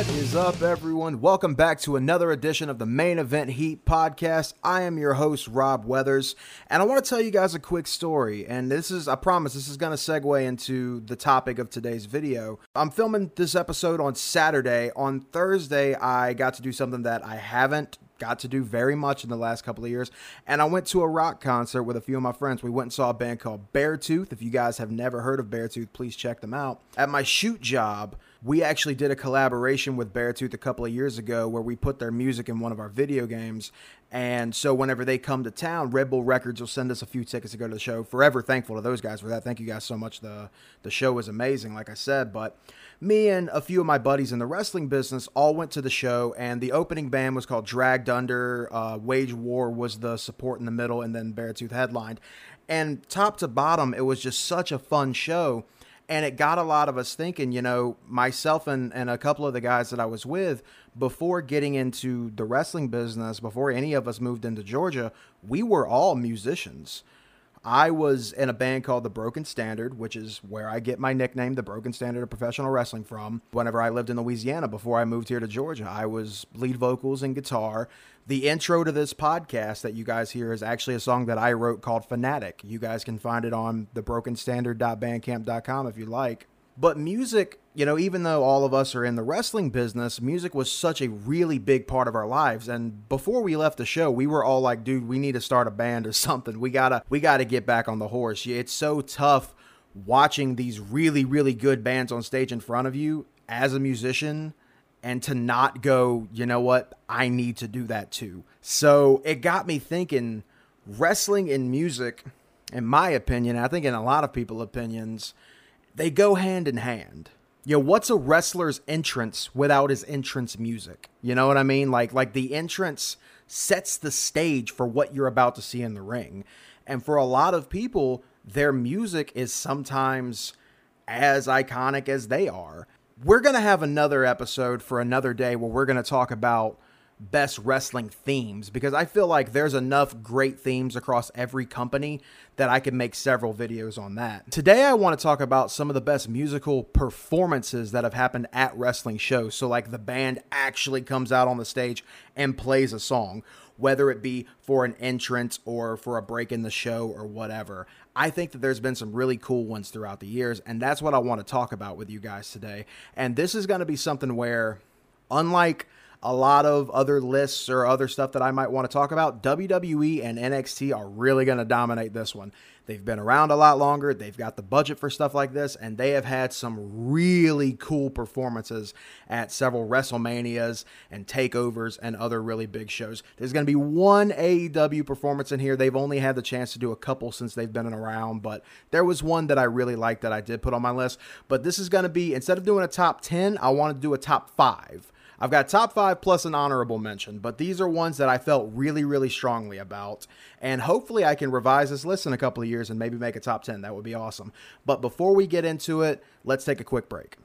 What is up, everyone? Welcome back to another edition of the Main Event Heat podcast. I am your host, Rob Weathers, and I want to tell you guys a quick story. And this is, I promise, this is going to segue into the topic of today's video. I'm filming this episode on Saturday. On Thursday, I got to do something that I haven't got to do very much in the last couple of years. And I went to a rock concert with a few of my friends. We went and saw a band called Beartooth. If you guys have never heard of Beartooth, please check them out. At my shoot job, we actually did a collaboration with Beartooth a couple of years ago where we put their music in one of our video games. And so whenever they come to town, Red Bull Records will send us a few tickets to go to the show. Forever thankful to those guys for that. Thank you guys so much. The the show was amazing, like I said. But me and a few of my buddies in the wrestling business all went to the show, and the opening band was called Dragged Under. Uh, Wage War was the support in the middle, and then Beartooth headlined. And top to bottom, it was just such a fun show and it got a lot of us thinking you know myself and, and a couple of the guys that i was with before getting into the wrestling business before any of us moved into georgia we were all musicians i was in a band called the broken standard which is where i get my nickname the broken standard of professional wrestling from whenever i lived in louisiana before i moved here to georgia i was lead vocals and guitar the intro to this podcast that you guys hear is actually a song that I wrote called Fanatic. You guys can find it on thebrokenstandard.bandcamp.com if you like. But music, you know, even though all of us are in the wrestling business, music was such a really big part of our lives. And before we left the show, we were all like, dude, we need to start a band or something. We gotta we gotta get back on the horse. It's so tough watching these really, really good bands on stage in front of you as a musician and to not go, you know what, I need to do that too. So it got me thinking wrestling and music, in my opinion, I think in a lot of people's opinions, they go hand in hand. You know, what's a wrestler's entrance without his entrance music? You know what I mean? Like like the entrance sets the stage for what you're about to see in the ring. And for a lot of people, their music is sometimes as iconic as they are we're going to have another episode for another day where we're going to talk about best wrestling themes because I feel like there's enough great themes across every company that I could make several videos on that. Today I want to talk about some of the best musical performances that have happened at wrestling shows. So like the band actually comes out on the stage and plays a song whether it be for an entrance or for a break in the show or whatever. I think that there's been some really cool ones throughout the years, and that's what I want to talk about with you guys today. And this is going to be something where, unlike a lot of other lists or other stuff that I might want to talk about, WWE and NXT are really going to dominate this one. They've been around a lot longer, they've got the budget for stuff like this, and they have had some really cool performances at several WrestleManias and takeovers and other really big shows. There's going to be one AEW performance in here. They've only had the chance to do a couple since they've been around, but there was one that I really liked that I did put on my list. But this is going to be, instead of doing a top 10, I want to do a top five. I've got top five plus an honorable mention, but these are ones that I felt really, really strongly about. And hopefully I can revise this list in a couple of years and maybe make a top 10. That would be awesome. But before we get into it, let's take a quick break.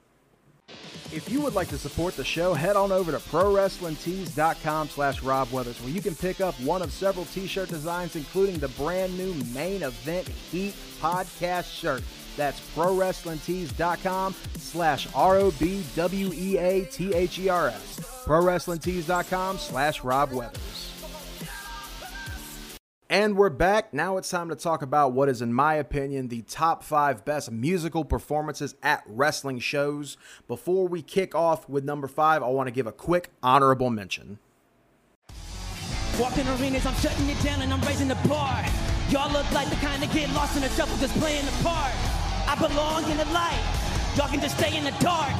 If you would like to support the show, head on over to ProWrestlingTees.com slash Rob Weathers, where you can pick up one of several t-shirt designs, including the brand new main event Heat podcast shirt. That's ProWrestlingTees.com slash R-O-B-W-E-A-T-H-E-R-S. ProWrestlingTees.com slash Rob Weathers. And we're back. Now it's time to talk about what is, in my opinion, the top five best musical performances at wrestling shows. Before we kick off with number five, I want to give a quick honorable mention. Walking arenas, I'm shutting it down and I'm raising the bar. Y'all look like the kind that get lost in the shuffle, just playing the part. I belong in the light. Y'all can just stay in the dark.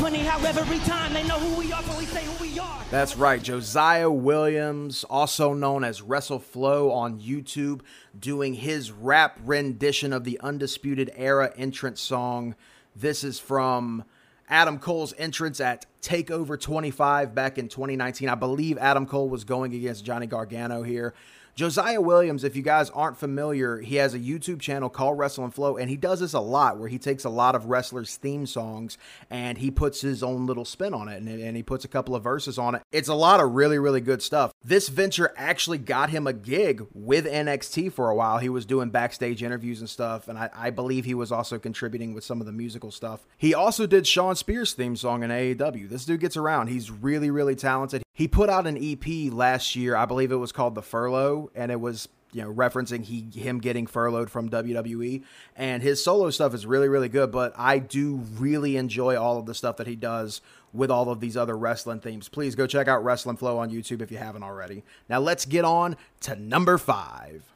Funny how every time they know who we are, but we say who we are. That's right, Josiah Williams, also known as WrestleFlow on YouTube, doing his rap rendition of the Undisputed Era entrance song. This is from Adam Cole's entrance at Takeover 25 back in 2019. I believe Adam Cole was going against Johnny Gargano here. Josiah Williams, if you guys aren't familiar, he has a YouTube channel called Wrestle and Flow, and he does this a lot where he takes a lot of wrestlers' theme songs and he puts his own little spin on it and, and he puts a couple of verses on it. It's a lot of really, really good stuff. This venture actually got him a gig with NXT for a while. He was doing backstage interviews and stuff, and I, I believe he was also contributing with some of the musical stuff. He also did Shawn Spears' theme song in AEW. This dude gets around. He's really, really talented. He put out an EP last year. I believe it was called The Furlough, and it was you know referencing he him getting furloughed from WWE and his solo stuff is really really good but I do really enjoy all of the stuff that he does with all of these other wrestling themes. Please go check out Wrestling Flow on YouTube if you haven't already. Now let's get on to number 5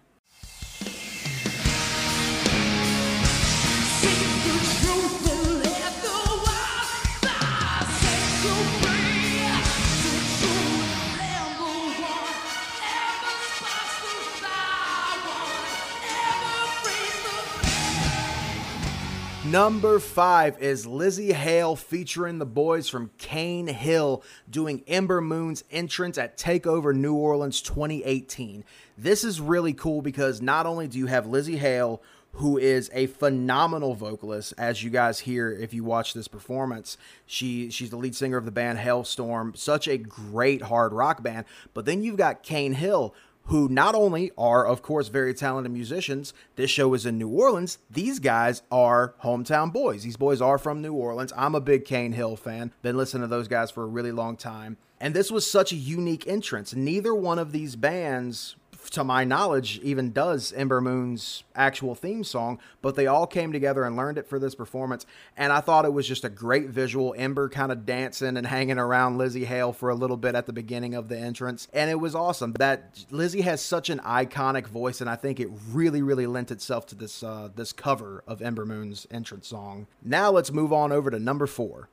Number five is Lzzy Hale featuring the boys from Cane Hill doing Ember Moon's entrance at TakeOver New Orleans 2018. This is really cool because not only do you have Lzzy Hale, who is a phenomenal vocalist, as you guys hear if you watch this performance. She she's the lead singer of the band Halestorm, such a great hard rock band. But then you've got Cane Hill, who not only are, of course, very talented musicians, this show is in New Orleans. These guys are hometown boys. These boys are from New Orleans. I'm a big Cane Hill fan, been listening to those guys for a really long time. And this was such a unique entrance. Neither one of these bands to my knowledge, even does Ember Moon's actual theme song, but they all came together and learned it for this performance. And I thought it was just a great visual. Ember kind of dancing and hanging around Lzzy Hale for a little bit at the beginning of the entrance. And it was awesome. That Lzzy has such an iconic voice, and I think it really, really lent itself to this uh, this cover of Ember Moon's entrance song. Now let's move on over to number four.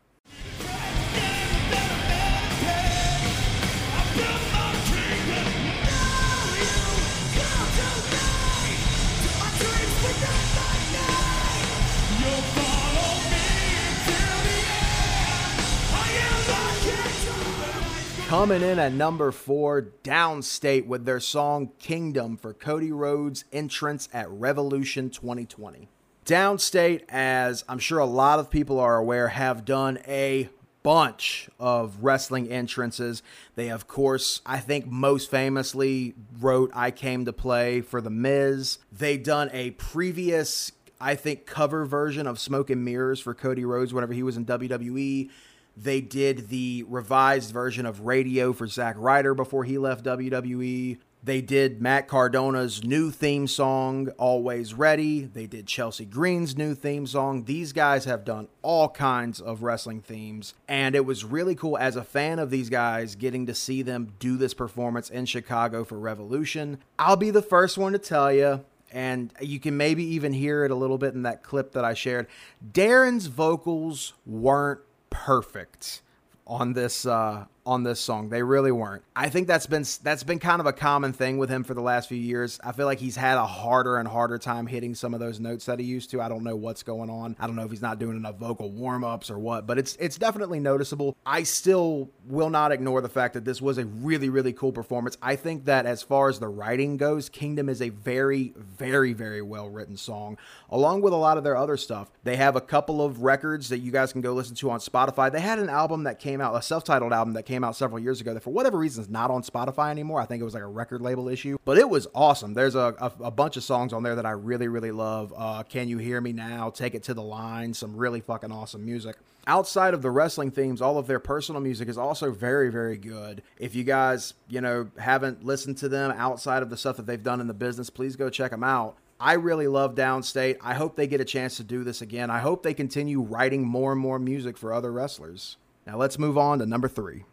Coming in at number four, Downstait with their song Kingdom for Cody Rhodes' entrance at Revolution 2020. Downstait, as I'm sure a lot of people are aware, have done a bunch of wrestling entrances. They, of course, I think most famously wrote I Came to Play for The Miz. They done a previous, I think, cover version of Smoke and Mirrors for Cody Rhodes whenever he was in WWE. They did the revised version of Radio for Zack Ryder before he left WWE. They did Matt Cardona's new theme song, Always Ready. They did Chelsea Green's new theme song. These guys have done all kinds of wrestling themes. And it was really cool as a fan of these guys getting to see them do this performance in Chicago for Revolution. I'll be the first one to tell you, and you can maybe even hear it a little bit in that clip that I shared. Darren's vocals weren't perfect on this uh, on this song. They really weren't. I think that's been that's been kind of a common thing with him for the last few years. I feel like he's had a harder and harder time hitting some of those notes that he used to. I don't know what's going on. I don't know if he's not doing enough vocal warm-ups or what, but it's it's definitely noticeable. I still will not ignore the fact that this was a really really cool performance. I think that as far as the writing goes, Kingdom is a very very very well written song along with a lot of their other stuff. They have a couple of records that you guys can go listen to on Spotify. They had an album that came out, a self-titled album that came out several years ago that for whatever reason is not on Spotify anymore. I think it was like a record label issue, but it was awesome. There's a, a, a bunch of songs on there that I really, really love. Uh, Can You Hear Me Now? Take It to the Line. Some really fucking awesome music. Outside of the wrestling themes, all of their personal music is also very, very good. If you guys, you know, haven't listened to them outside of the stuff that they've done in the business, please go check them out. I really love Downstait. I hope they get a chance to do this again. I hope they continue writing more and more music for other wrestlers. Now let's move on to number three.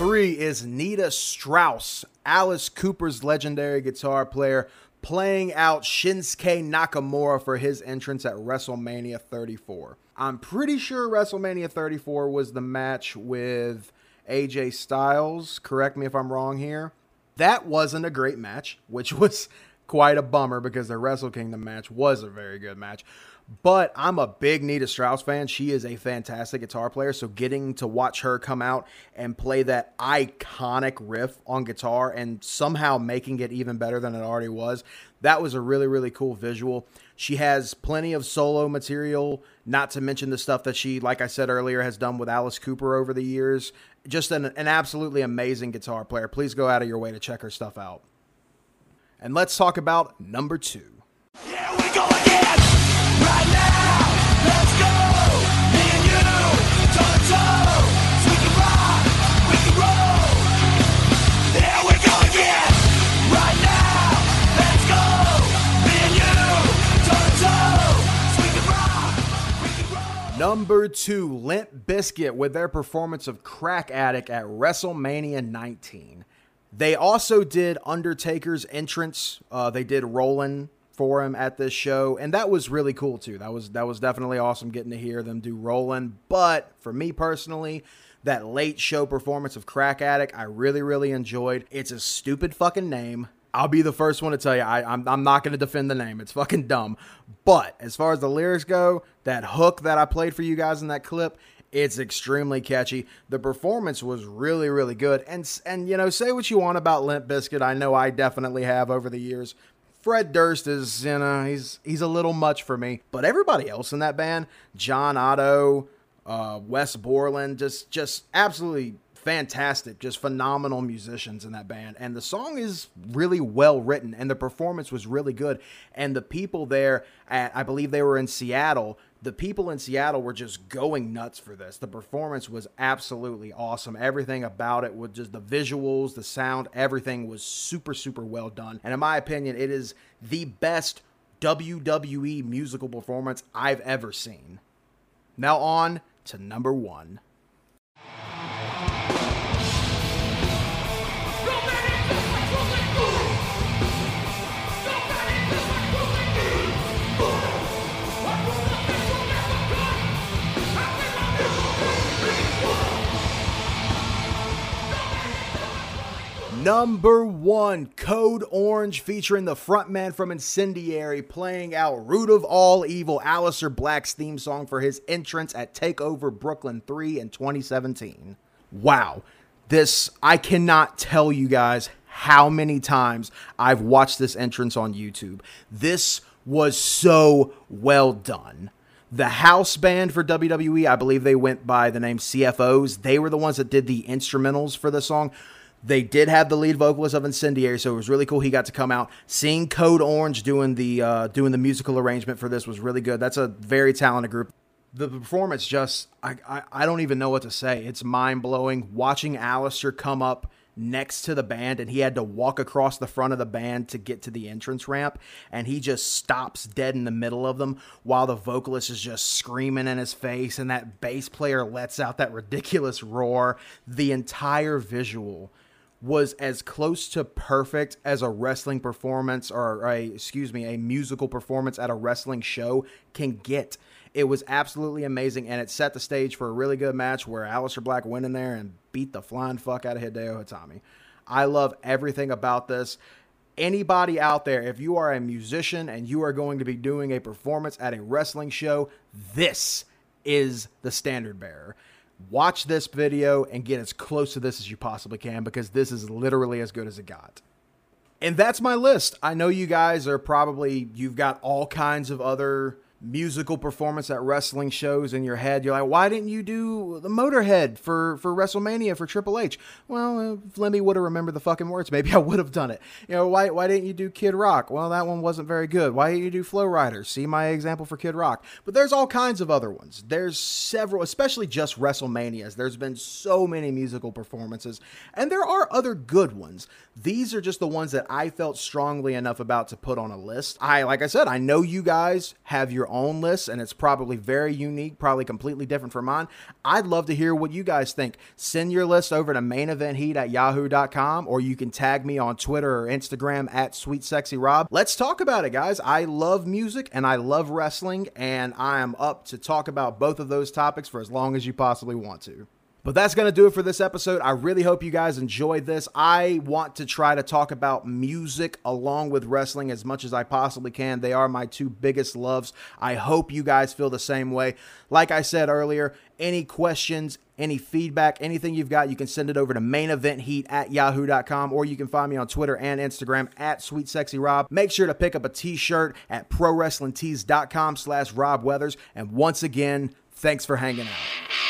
Three is Nita Strauss, Alice Cooper's legendary guitar player, playing out Shinsuke Nakamura for his entrance at WrestleMania 34. I'm pretty sure WrestleMania 34 was the match with AJ Styles. Correct me if I'm wrong here. That wasn't a great match, which was quite a bummer because the Wrestle Kingdom match was a very good match. But I'm a big Nita Strauss fan. She is a fantastic guitar player. So getting to watch her come out and play that iconic riff on guitar and somehow making it even better than it already was, that was a really, really cool visual. She has plenty of solo material, not to mention the stuff that she, like I said earlier, has done with Alice Cooper over the years. Just an, an absolutely amazing guitar player. Please go out of your way to check her stuff out. And let's talk about number two. Number two, Limp Bizkit with their performance of Crack Addict at WrestleMania 19. They also did Undertaker's entrance. Uh, they did Rollin' for him at this show, and that was really cool too. That was that was definitely awesome getting to hear them do Rollin'. But for me personally, that late show performance of Crack Addict, I really really enjoyed. It's a stupid fucking name. I'll be the first one to tell you, I, I'm, I'm not going to defend the name. It's fucking dumb. But as far as the lyrics go, that hook that I played for you guys in that clip, it's extremely catchy. The performance was really, really good. And and you know, say what you want about Limp Bizkit. I know I definitely have over the years. Fred Durst is, you know, he's he's a little much for me. But everybody else in that band, John Otto, uh, Wes Borland, just just absolutely fantastic, just phenomenal musicians in that band. And the song is really well written, and the performance was really good. And the people there, at, I believe they were in Seattle. The people in Seattle were just going nuts for this. The performance was absolutely awesome. Everything about it was just the visuals, the sound, everything was super, super well done. And in my opinion, it is the best WWE musical performance I've ever seen. Now, on to number one. Number one, Code Orange featuring the frontman from Incendiary playing out Root of All Evil, Aleister Black's theme song for his entrance at TakeOver Brooklyn 3 in 2017. Wow. This, I cannot tell you guys how many times I've watched this entrance on YouTube. This was so well done. The house band for WWE, I believe they went by the name CFOs. They were the ones that did the instrumentals for the song. They did have the lead vocalist of Incendiary, so it was really cool. He got to come out. Seeing Code Orange doing the uh, doing the musical arrangement for this was really good. That's a very talented group. The performance just I, I, I don't even know what to say. It's mind blowing. Watching Aleister come up next to the band and he had to walk across the front of the band to get to the entrance ramp and he just stops dead in the middle of them while the vocalist is just screaming in his face and that bass player lets out that ridiculous roar the entire visual was as close to perfect as a wrestling performance or a excuse me a musical performance at a wrestling show can get it was absolutely amazing and it set the stage for a really good match where Aleister Black went in there and beat the flying fuck out of Hideo Itami. I love everything about this. Anybody out there, if you are a musician and you are going to be doing a performance at a wrestling show, this is the standard bearer. Watch this video and get as close to this as you possibly can because this is literally as good as it got. And that's my list. I know you guys are probably, you've got all kinds of other musical performance at wrestling shows in your head. You're like, why didn't you do the Motorhead for for WrestleMania for Triple H? Well, uh, if Lemmy would have remembered the fucking words, maybe I would have done it. You know, why why didn't you do Kid Rock? Well, that one wasn't very good. Why didn't you do Flo Rida? See my example for Kid Rock. But there's all kinds of other ones. There's several, especially just WrestleManias. There's been so many musical performances, and there are other good ones. These are just the ones that I felt strongly enough about to put on a list. I, like I said, I know you guys have your own list, and it's probably very unique, probably completely different from mine. I'd love to hear what you guys think. Send your list over to maineventheat at yahoo.com, or you can tag me on Twitter or Instagram at Sweet Sexy Rob. Let's talk about it, guys. I love music and I love wrestling, and I am up to talk about both of those topics for as long as you possibly want to. But that's going to do it for this episode. I really hope you guys enjoyed this. I want to try to talk about music along with wrestling as much as I possibly can. They are my two biggest loves. I hope you guys feel the same way. Like I said earlier, any questions, any feedback, anything you've got, you can send it over to main event heat at yahoo.com or you can find me on Twitter and Instagram at sweet sexy rob. Make sure to pick up a t-shirt at prowrestlingtees.com slash rob weathers. And once again, thanks for hanging out.